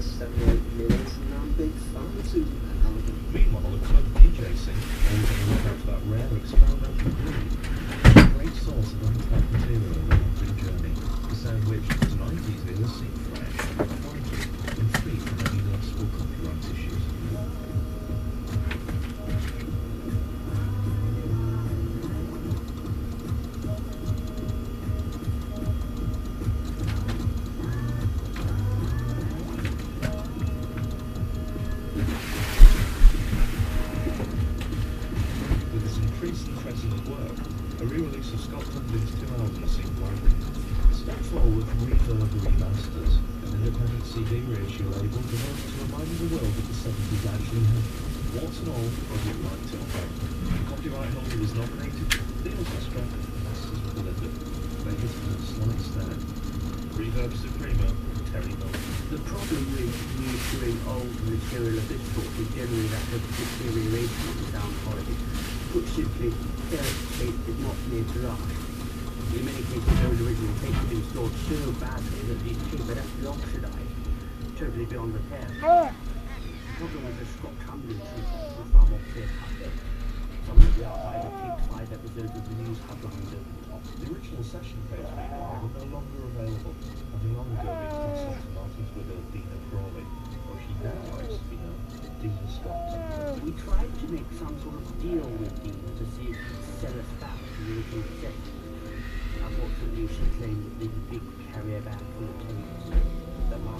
this. That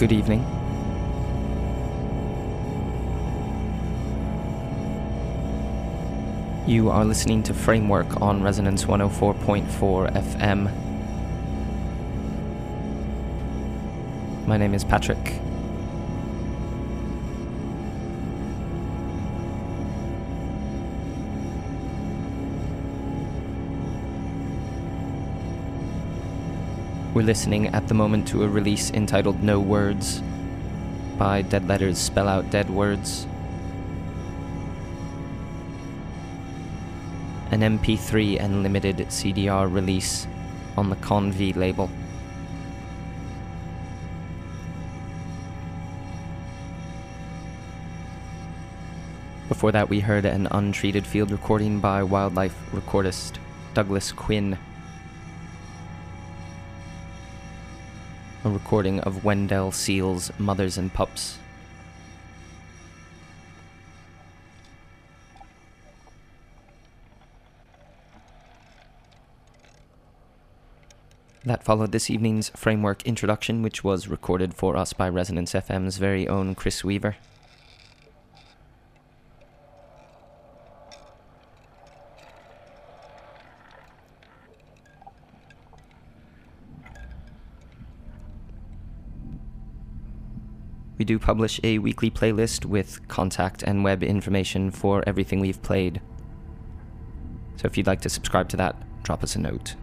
Good evening. You are listening to Framework on Resonance 104.4 FM. My name is Patrick. We're listening at the moment to a release entitled No Words by Dead Letters Spell Out Dead Words. An MP3 and limited CDR release on the Conv label. Before that, we heard an untreated field recording by wildlife recordist Douglas Quin. A recording of Weddell Seal's Mothers and Pups. That followed this evening's framework introduction, which was recorded for us by Resonance FM's very own Chris Weaver. We do publish a weekly playlist with contact and web information for everything we've played. So if you'd like to subscribe to that, drop us a note.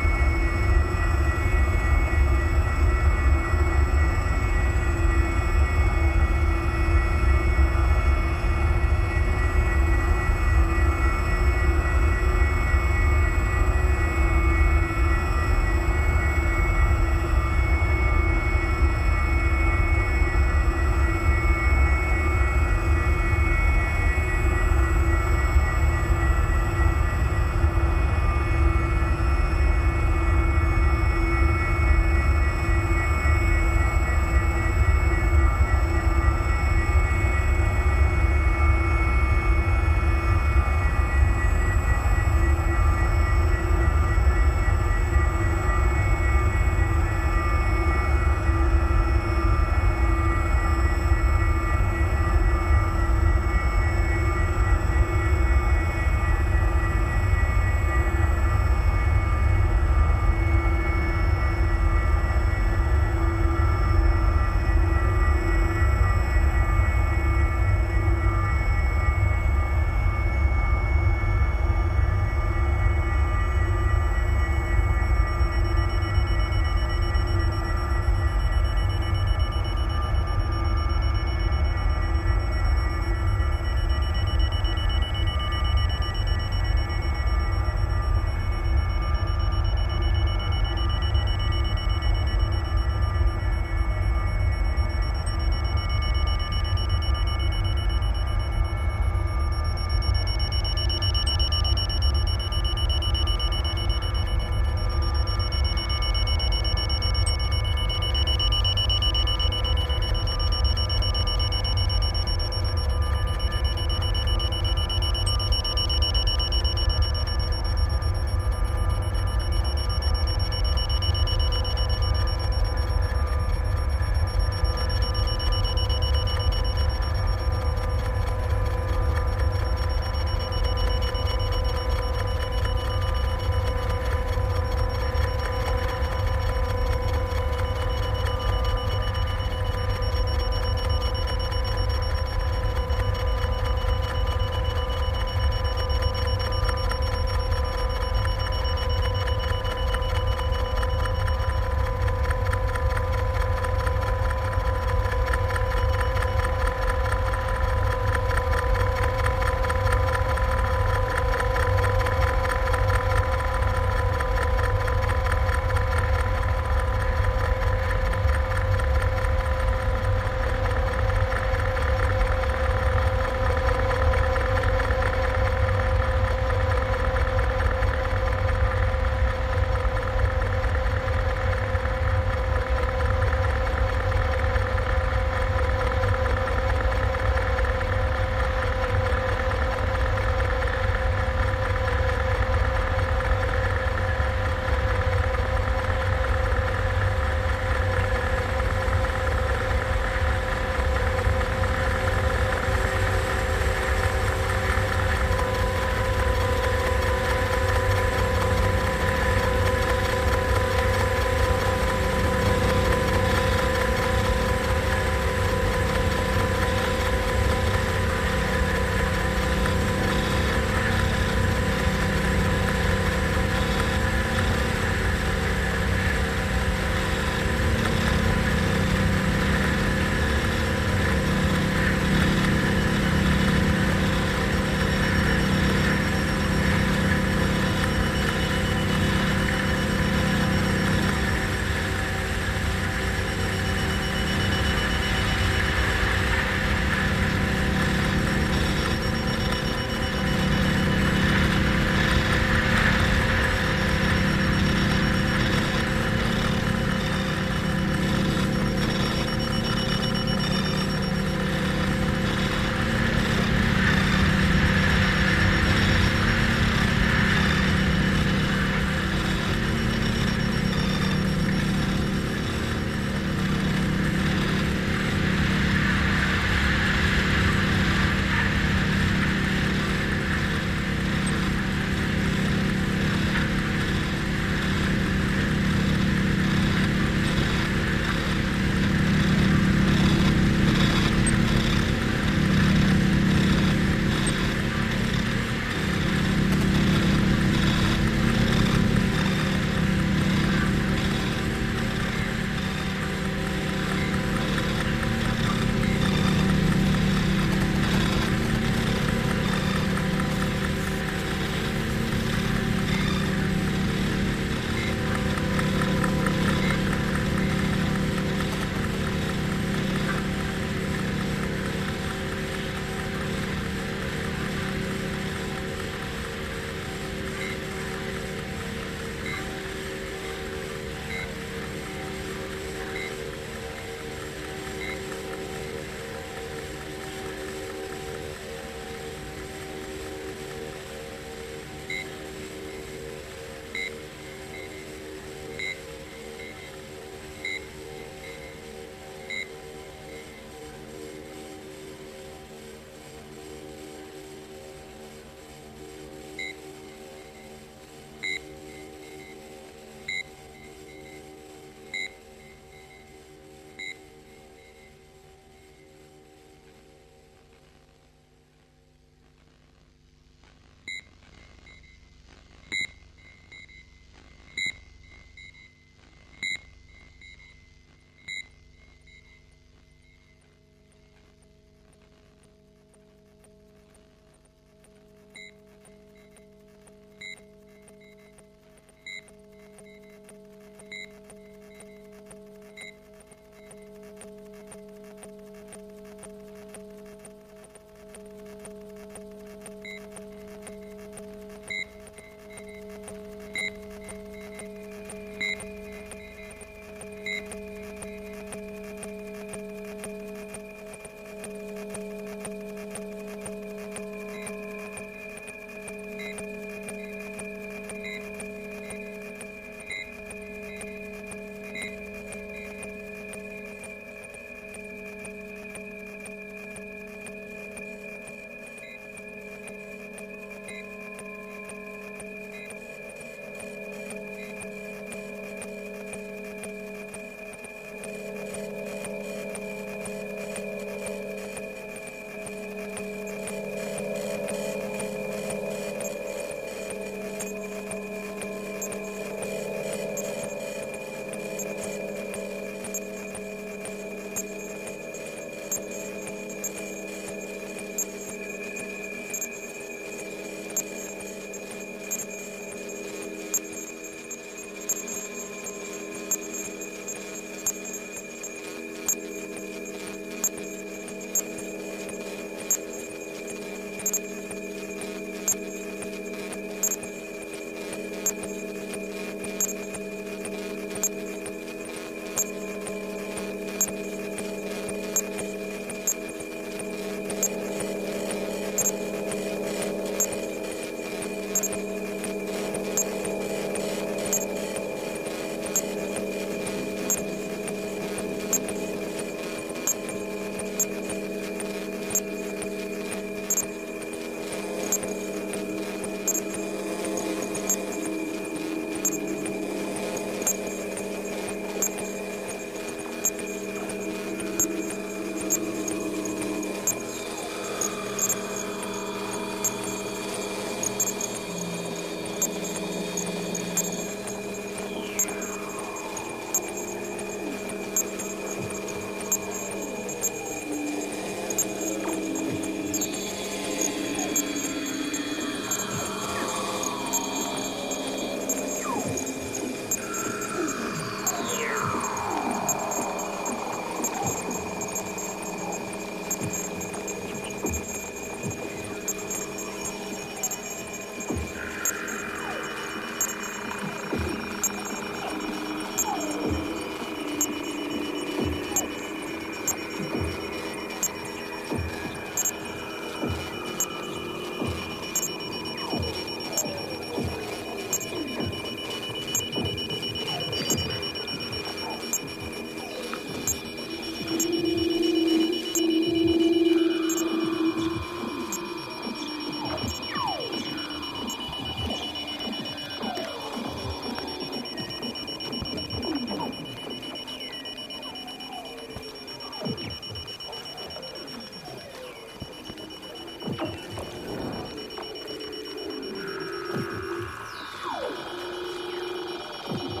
you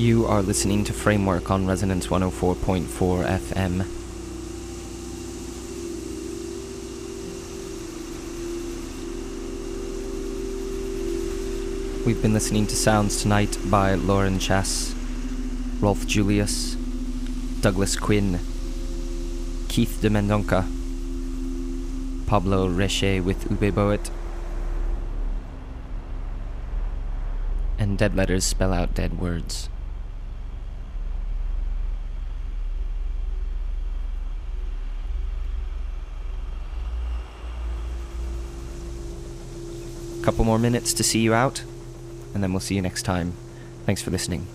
You are listening to Framework on Resonance 104.4 FM. We've been listening to sounds tonight by Lauren Chess, Rolf Julius, Douglas Quin, Keith de Mendonca, Pablo Reche with Ube Boet, and dead letters spell out dead words. Couple more minutes to see you out, and then we'll see you next time. Thanks for listening.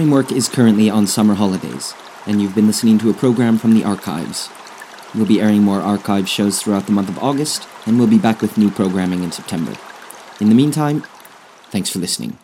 Framework is currently on summer holidays, and you've been listening to a program from the archives. We'll be airing more archive shows throughout the month of August, and we'll be back with new programming in September. In the meantime, thanks for listening.